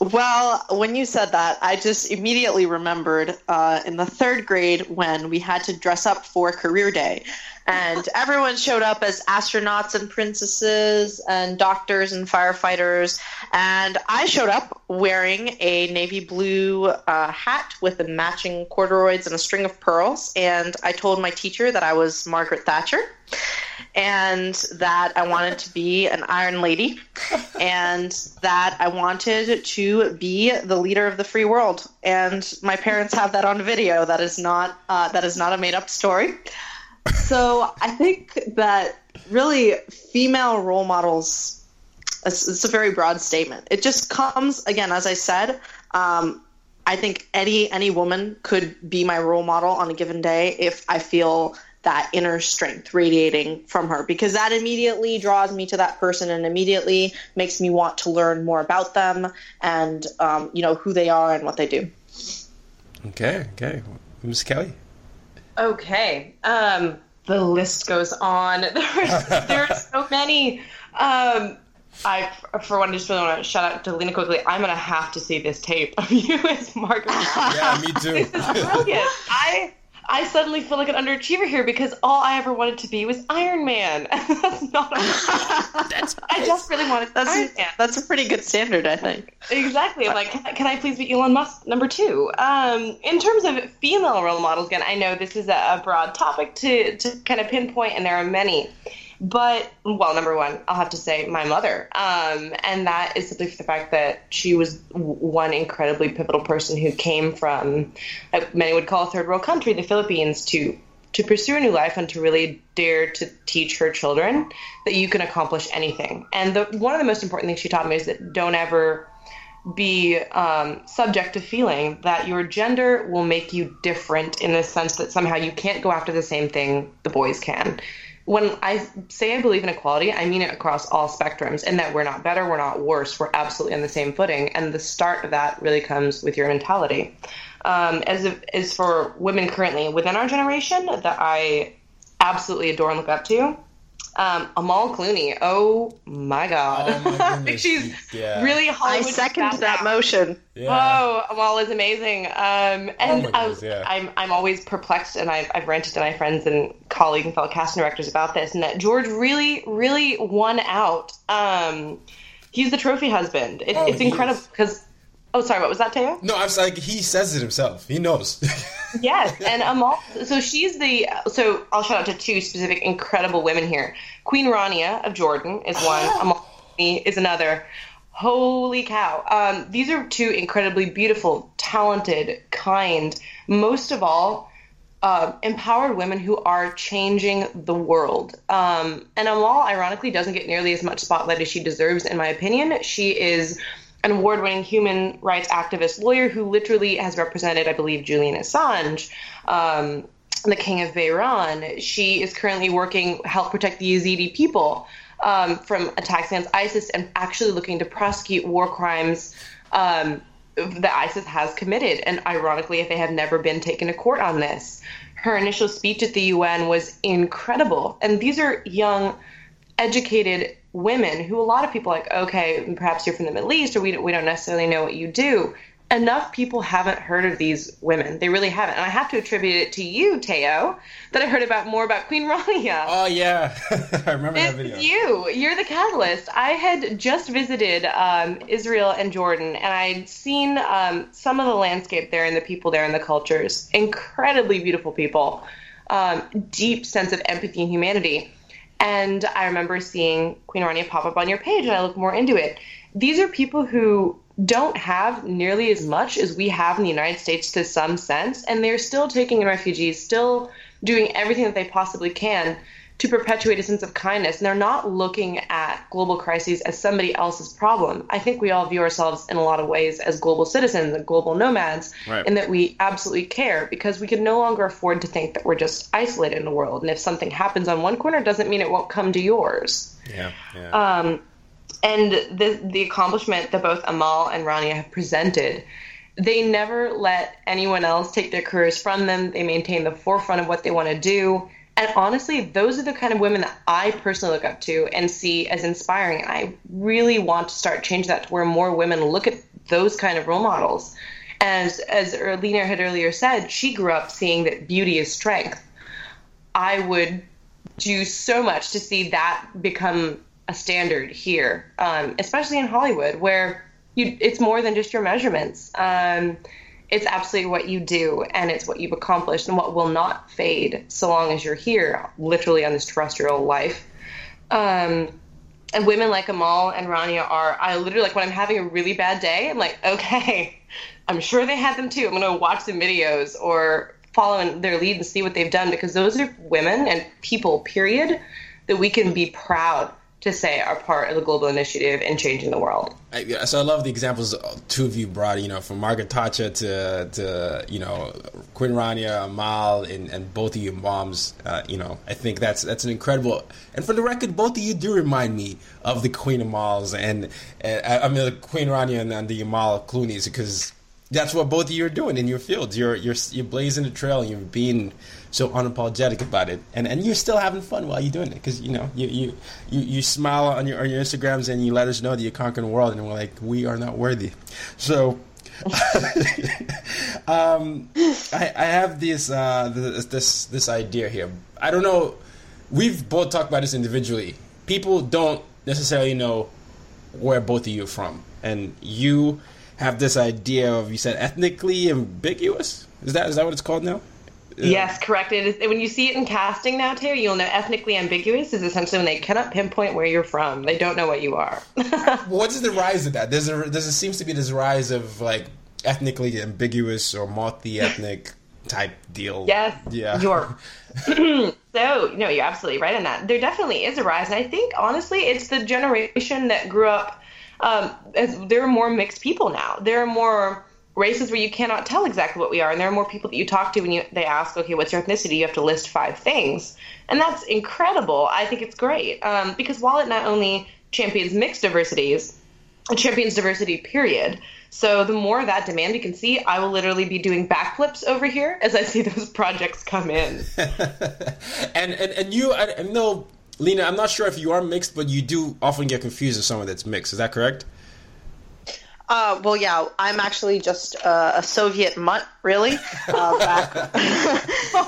Well, when you said that, I just immediately remembered uh, in the third grade when we had to dress up for career day. And everyone showed up as astronauts and princesses and doctors and firefighters. And I showed up wearing a navy blue uh, hat with the matching corduroys and a string of pearls. And I told my teacher that I was Margaret Thatcher and that I wanted to be an Iron Lady, and that I wanted to be the leader of the free world. And my parents have that on video. That is not uh, that is not a made up story. So I think that really female role models. It's, it's a very broad statement. It just comes again, as I said. Um, I think any any woman could be my role model on a given day if I feel that inner strength radiating from her because that immediately draws me to that person and immediately makes me want to learn more about them and um, you know who they are and what they do. Okay, okay, Miss Kelly. Okay. Um, the list goes on. There's there are so many. Um, I, for one, just really want to shout out to Lena quickly. I'm gonna have to see this tape of you as Margaret. Yeah, me too. this is brilliant. I I suddenly feel like an underachiever here because all I ever wanted to be was Iron Man. that's not. That's I just really wanted That's Iron Man. that's a pretty good standard, I think. Exactly. I'm like, can I, can I please be Elon Musk number two? Um, in terms of female role models, again, I know this is a, a broad topic to, to kind of pinpoint, and there are many. But, well, number one, I'll have to say my mother. Um, and that is simply for the fact that she was one incredibly pivotal person who came from, uh, many would call a third world country, the Philippines, to to pursue a new life and to really dare to teach her children that you can accomplish anything. And the, one of the most important things she taught me is that don't ever be um, subject to feeling that your gender will make you different in the sense that somehow you can't go after the same thing the boys can. When I say I believe in equality, I mean it across all spectrums, and that we're not better, we're not worse, we're absolutely on the same footing. And the start of that really comes with your mentality. Um, as as for women currently within our generation that I absolutely adore and look up to, um, Amal Clooney. Oh my god, Oh my goodness, she's yeah. really I second that now. motion. Yeah. Oh, Amal is amazing. Um, and Oh my I goodness, was, yeah. I'm, I'm always perplexed, and I've, I've ranted to my friends and colleagues and fellow casting directors about this, and that George really, really won out. Um, he's the trophy husband. It, Oh, it's incredible because. Oh, sorry. What was that, Tayo? No, I was like, he says it himself. He knows. Yes, and Amal. So she's the. So I'll shout out to two specific incredible women here. Queen Rania of Jordan is one. Amal is another. Holy cow! Um, these are two incredibly beautiful, talented, kind. Most of all, uh, empowered women who are changing the world. Um, and Amal, ironically, doesn't get nearly as much spotlight as she deserves, in my opinion. She is an award winning human rights activist lawyer who literally has represented, I believe, Julian Assange. Um, the king of Iran. She is currently working to help protect the Yazidi people um, from attacks against ISIS and actually looking to prosecute war crimes um, that ISIS has committed. And ironically, if they have never been taken to court on this, her initial speech at the UN was incredible. And these are young, educated women who a lot of people like, okay, perhaps you're from the Middle East or we don't, we don't necessarily know what you do. Enough people haven't heard of these women. They really haven't. And I have to attribute it to you, Tayo, that I heard about more about Queen Rania. oh yeah, I remember that video. It's you. You're the catalyst. I had just visited um, Israel and Jordan, and I'd seen um, some of the landscape there and the people there and the cultures. Incredibly beautiful people, um, deep sense of empathy and humanity. And I remember seeing Queen Rania pop up on your page, and I looked more into it. These are people who don't have nearly as much as we have in the United States to some sense, and they're still taking in refugees, still doing everything that they possibly can to perpetuate a sense of kindness. And they're not looking at global crises as somebody else's problem. I think we all view ourselves in a lot of ways as global citizens and global nomads, Right. and that we absolutely care because we can no longer afford to think that we're just isolated in the world. And if something happens on one corner, doesn't mean it won't come to yours. Yeah, yeah. Um, and the the accomplishment that both Amal and Rania have presented, they never let anyone else take their careers from them. They maintain the forefront of what they want to do. And honestly, those are the kind of women that I personally look up to and see as inspiring. And I really want to start changing that to where more women look at those kind of role models. As as Erlina had earlier said, she grew up seeing that beauty is strength. I would do so much to see that become a standard here, um, especially in Hollywood, where you it's more than just your measurements. Um, it's absolutely what you do, and it's what you've accomplished, and what will not fade so long as you're here, literally on this terrestrial life. Um, and women like Amal and Rania are, I literally like when I'm having a really bad day, I'm like, okay, I'm sure they had them too. I'm gonna watch some videos or follow in their lead and see what they've done because those are women and people, period, that we can be proud to say are part of the global initiative in changing the world. I, so I love the examples two of you brought. You know, from Margaret Thatcher to to you know Queen Rania, Amal, and, and both of your moms. Uh, you know, I think that's that's an incredible. And for the record, both of you do remind me of the Queen Amals and uh, I mean the Queen Rania and, and the Amal Clooney's because that's what both of you are doing in your fields. You're you're you're blazing the trail. You're being so unapologetic about it, and and you're still having fun while you're doing it because you know you, you you you smile on your on your Instagrams and you let us know that you're conquering the world, and we're like we are not worthy. So. um, I, I have this, uh, this this this idea here. I don't know. We've both talked about this individually. People don't necessarily know where both of you are from, and you have this idea of you said ethnically ambiguous. Is that is that what it's called now? Yes, correct. It is, when you see it in casting now, Taylor, you'll know ethnically ambiguous is essentially when they cannot pinpoint where you're from. They don't know what you are. What is the rise of that? There's a there's a, seems to be this rise of like ethnically ambiguous or multi-ethnic type deal. Yes, Yeah. You're so no, you're absolutely right on that. There definitely is a rise, and I think honestly, it's the generation that grew up. Um, as there are more mixed people now. There are more races where you cannot tell exactly what we are, and there are more people that you talk to when you they ask, okay, what's your ethnicity? You have to list five things, and that's incredible. I think it's great um, because while it not only champions mixed diversities, it champions diversity. Period. So the more that demand we can see, I will literally be doing backflips over here as I see those projects come in. and, and and you, I know, Lena. I'm not sure if you are mixed, but you do often get confused with someone that's mixed. Is that correct? Uh, well, yeah, I'm actually just uh, a Soviet mutt, really. Uh, back,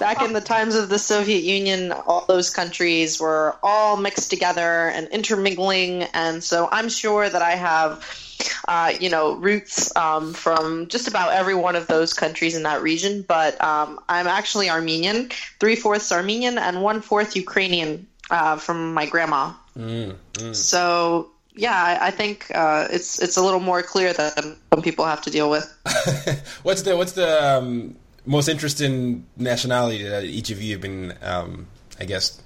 back in the times of the Soviet Union, all those countries were all mixed together and intermingling, and so I'm sure that I have, uh, you know, roots um, from just about every one of those countries in that region. But um, I'm actually Armenian, three fourths Armenian and one fourth Ukrainian uh, from my grandma. So yeah, I, I think uh, it's it's a little more clear than some people have to deal with. What's the what's the um, most interesting nationality that each of you have been, um, I guess,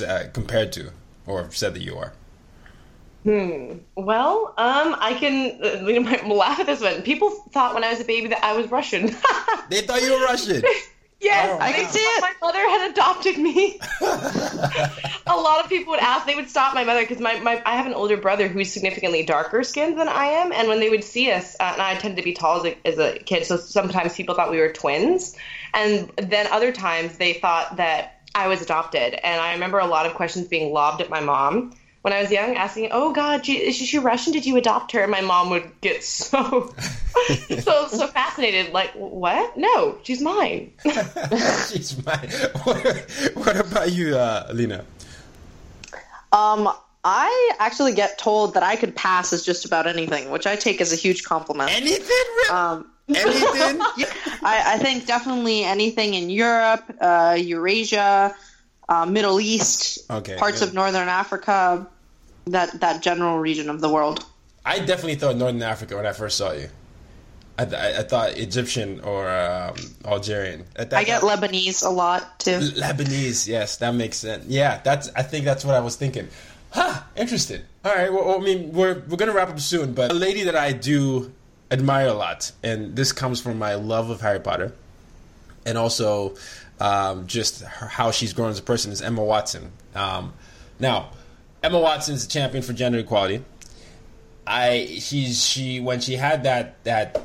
uh, compared to or said that you are? Hmm. Well, um, I can uh, might laugh at this one. People thought when I was a baby that I was Russian. They thought you were Russian. Yes, I can see it. My mother had adopted me. a lot of people would ask. They would stop my mother because my, my I have an older brother who's significantly darker skinned than I am, and when they would see us, uh, and I tended to be tall as a, as a kid, so sometimes people thought we were twins, and then other times they thought that I was adopted. And I remember a lot of questions being lobbed at my mom when I was young, asking, "Oh God, she, is she Russian? Did you adopt her?" And my mom would get so, so, so fascinated. Like, what? No, she's mine. She's mine. What, what about you, uh, Lena? Um, I actually get told that I could pass as just about anything, which I take as a huge compliment. Anything? Really? Um, Anything? I, I think definitely anything in Europe, uh, Eurasia, uh, Middle East, Okay, parts good. of Northern Africa, that that general region of the world. I definitely thought Northern Africa when I first saw you. I, th- I thought Egyptian or um, Algerian. I get Lebanese a lot too. Lebanese, yes, that makes sense. Yeah, that's. I think that's what I was thinking. Huh, interesting. All right, well, I mean, we're we're gonna wrap up soon, but a lady that I do admire a lot, and this comes from my love of Harry Potter, and also um, just her, how she's grown as a person is Emma Watson. Um, now, Emma Watson's a champion for gender equality. I she's she when she had that that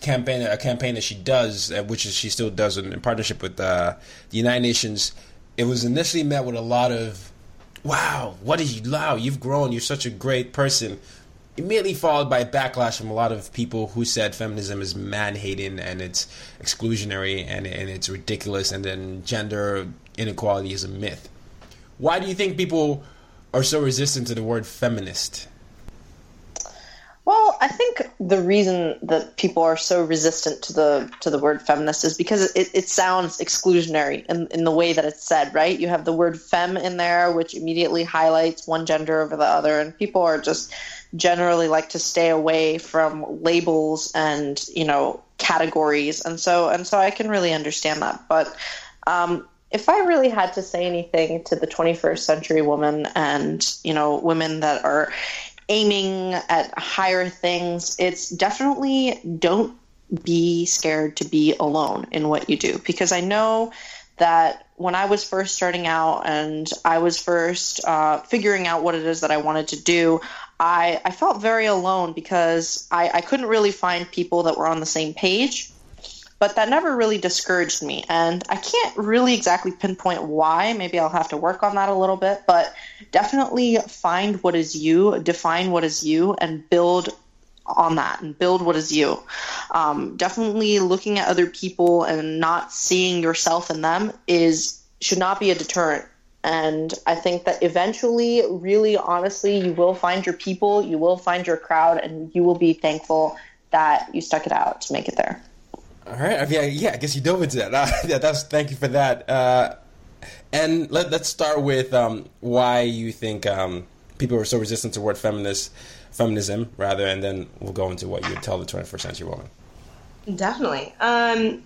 campaign a campaign that she does, uh, which is she still does in, in partnership with uh, the United Nations. It was initially met with a lot of, "Wow, what is you? Wow, you've grown. You're such a great person." Immediately followed by backlash from a lot of people who said feminism is man hating and it's exclusionary and, and it's ridiculous, and then gender inequality is a myth. Why do you think people are so resistant to the word feminist? Well, I think the reason that people are so resistant to the to the word feminist is because it, it sounds exclusionary in, in the way that it's said, right? You have the word fem in there, which immediately highlights one gender over the other, and people are just generally like to stay away from labels and you know categories, and so and so I can really understand that. But um, if I really had to say anything to the 21st century woman and you know women that are aiming at higher things, it's definitely don't be scared to be alone in what you do. Because I know that when I was first starting out and I was first uh, figuring out what it is that I wanted to do, I, I felt very alone because I, I couldn't really find people that were on the same page but that never really discouraged me. And I can't really exactly pinpoint why. Maybe I'll have to work on that a little bit, but definitely find what is you, define what is you, and build on that and build what is you. Um, definitely looking at other people and not seeing yourself in them is should not be a deterrent. And I think that eventually, really honestly, you will find your people, you will find your crowd, and you will be thankful that you stuck it out to make it there. All right. I mean, yeah, I guess you dove into that. Uh, yeah, that's thank you for that. Uh, and let, us start with um, why you think um, people are so resistant to word feminist, feminism, rather, and then we'll go into what you would tell the 21st century woman. Definitely. Um,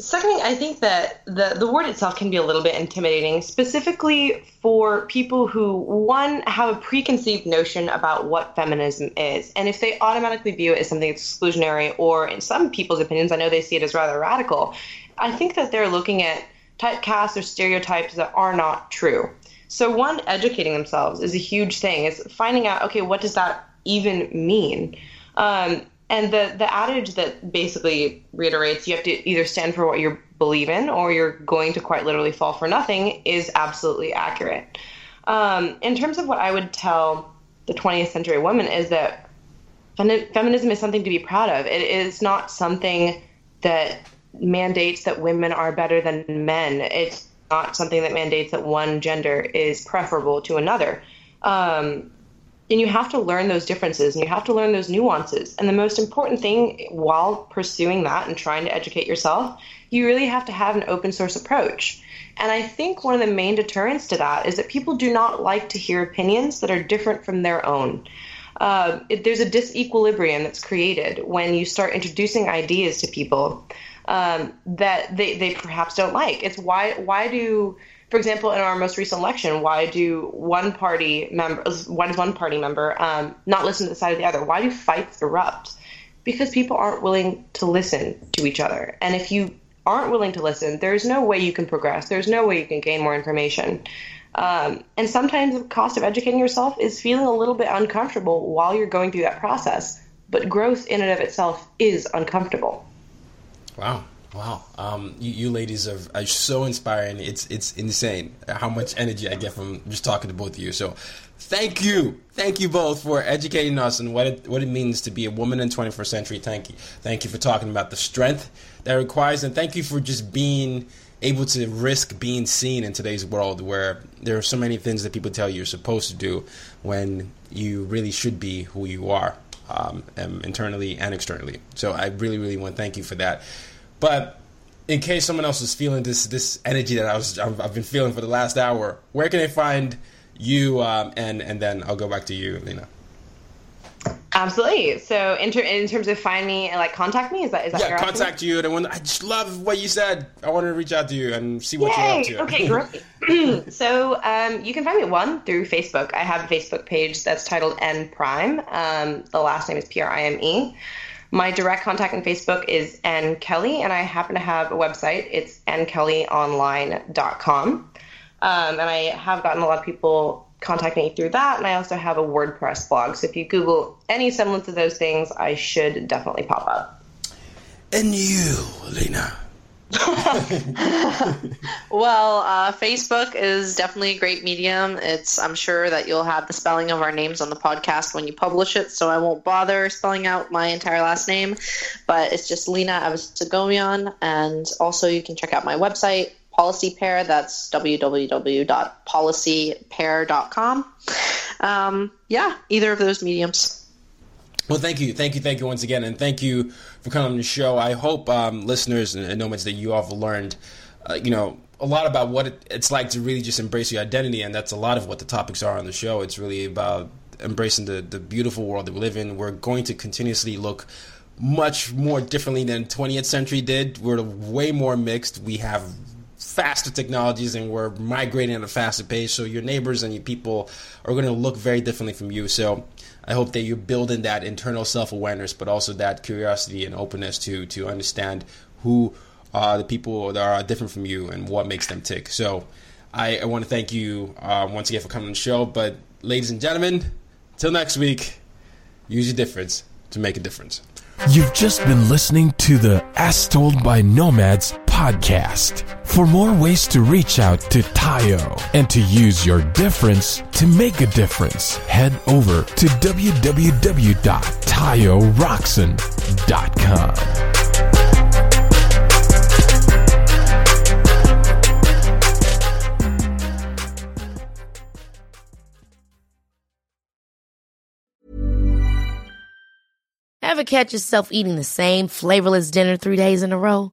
Secondly, I think that the, the word itself can be a little bit intimidating, specifically for people who, one, have a preconceived notion about what feminism is. And if they automatically view it as something exclusionary, or in some people's opinions, I know they see it as rather radical, I think that they're looking at typecasts or stereotypes that are not true. So, one, educating themselves is a huge thing, is finding out, okay, what does that even mean? Um, and the the adage that basically reiterates you have to either stand for what you believe in or you're going to quite literally fall for nothing is absolutely accurate. Um, in terms of what I would tell the 20th century woman is that feminism is something to be proud of. It is not something that mandates that women are better than men. It's not something that mandates that one gender is preferable to another. Um, and you have to learn those differences and you have to learn those nuances. And the most important thing while pursuing that and trying to educate yourself, you really have to have an open source approach. And I think one of the main deterrents to that is that people do not like to hear opinions that are different from their own. Uh, it, there's a disequilibrium that's created when you start introducing ideas to people um, that they, they perhaps don't like. It's why why do for example, in our most recent election, why do one party members, why does one party member um, not listen to the side of the other? Why do fights erupt? Because people aren't willing to listen to each other. And if you aren't willing to listen, there's no way you can progress. There's no way you can gain more information. Um, and sometimes the cost of educating yourself is feeling a little bit uncomfortable while you're going through that process. But growth in and of itself is uncomfortable. Wow. Wow, um, you, you, ladies are, are so inspiring. It's it's insane how much energy I get from just talking to both of you. So, thank you, thank you both for educating us on what it what it means to be a woman in 21st century. Thank you, thank you for talking about the strength that requires, and thank you for just being able to risk being seen in today's world where there are so many things that people tell you you're supposed to do when you really should be who you are um, internally and externally. So, I really, really want to thank you for that. But in case someone else is feeling this this energy that I was I've, I've been feeling for the last hour, where can they find you? Um, and and then I'll go back to you, Lena. Absolutely. So in, ter- in terms of find me and like contact me, is that is that correct? yeah, contact you. And when I just love what you said, I wanted to reach out to you and see what Yay! you're up to. Okay, great. so um, you can find me one through Facebook. I have a Facebook page that's titled N Prime. Um, the last name is P R I M E. My direct contact on Facebook is N Kelly, and I happen to have a website. It's nkellyonline.com. Um, and I have gotten a lot of people contact me through that, and I also have a WordPress blog. So if you Google any semblance of those things, I should definitely pop up. And you, Lena. Well, uh, Facebook is definitely a great medium. It's I'm sure that you'll have the spelling of our names on the podcast when you publish it, so I won't bother spelling out my entire last name. But it's just Lena Avestagomian, and also you can check out my website, Policy Pair. That's www.policypair.com. Um, yeah, either of those mediums. Well, thank you, thank you, thank you once again, and thank you for coming on the show. I hope um, listeners and, nomads that you all have learned, uh, you know, a lot about what it, it's like to really just embrace your identity, and that's a lot of what the topics are on the show. It's really about embracing the the beautiful world that we live in. We're going to continuously look much more differently than 20th century did. We're way more mixed. We have faster technologies and we're migrating at a faster pace. So your neighbors and your people are going to look very differently from you. So I hope that you're building that internal self awareness, but also that curiosity and openness to to understand who are the people that are different from you and what makes them tick. So I, I want to thank you uh, once again for coming on the show. But ladies and gentlemen, till next week, use your difference to make a difference. You've just been listening to the As Told by Nomads podcast. For more ways to reach out to Tayo and to use your difference to make a difference, head over to www.tayorockson.com. Ever catch yourself eating the same flavorless dinner three days in a row?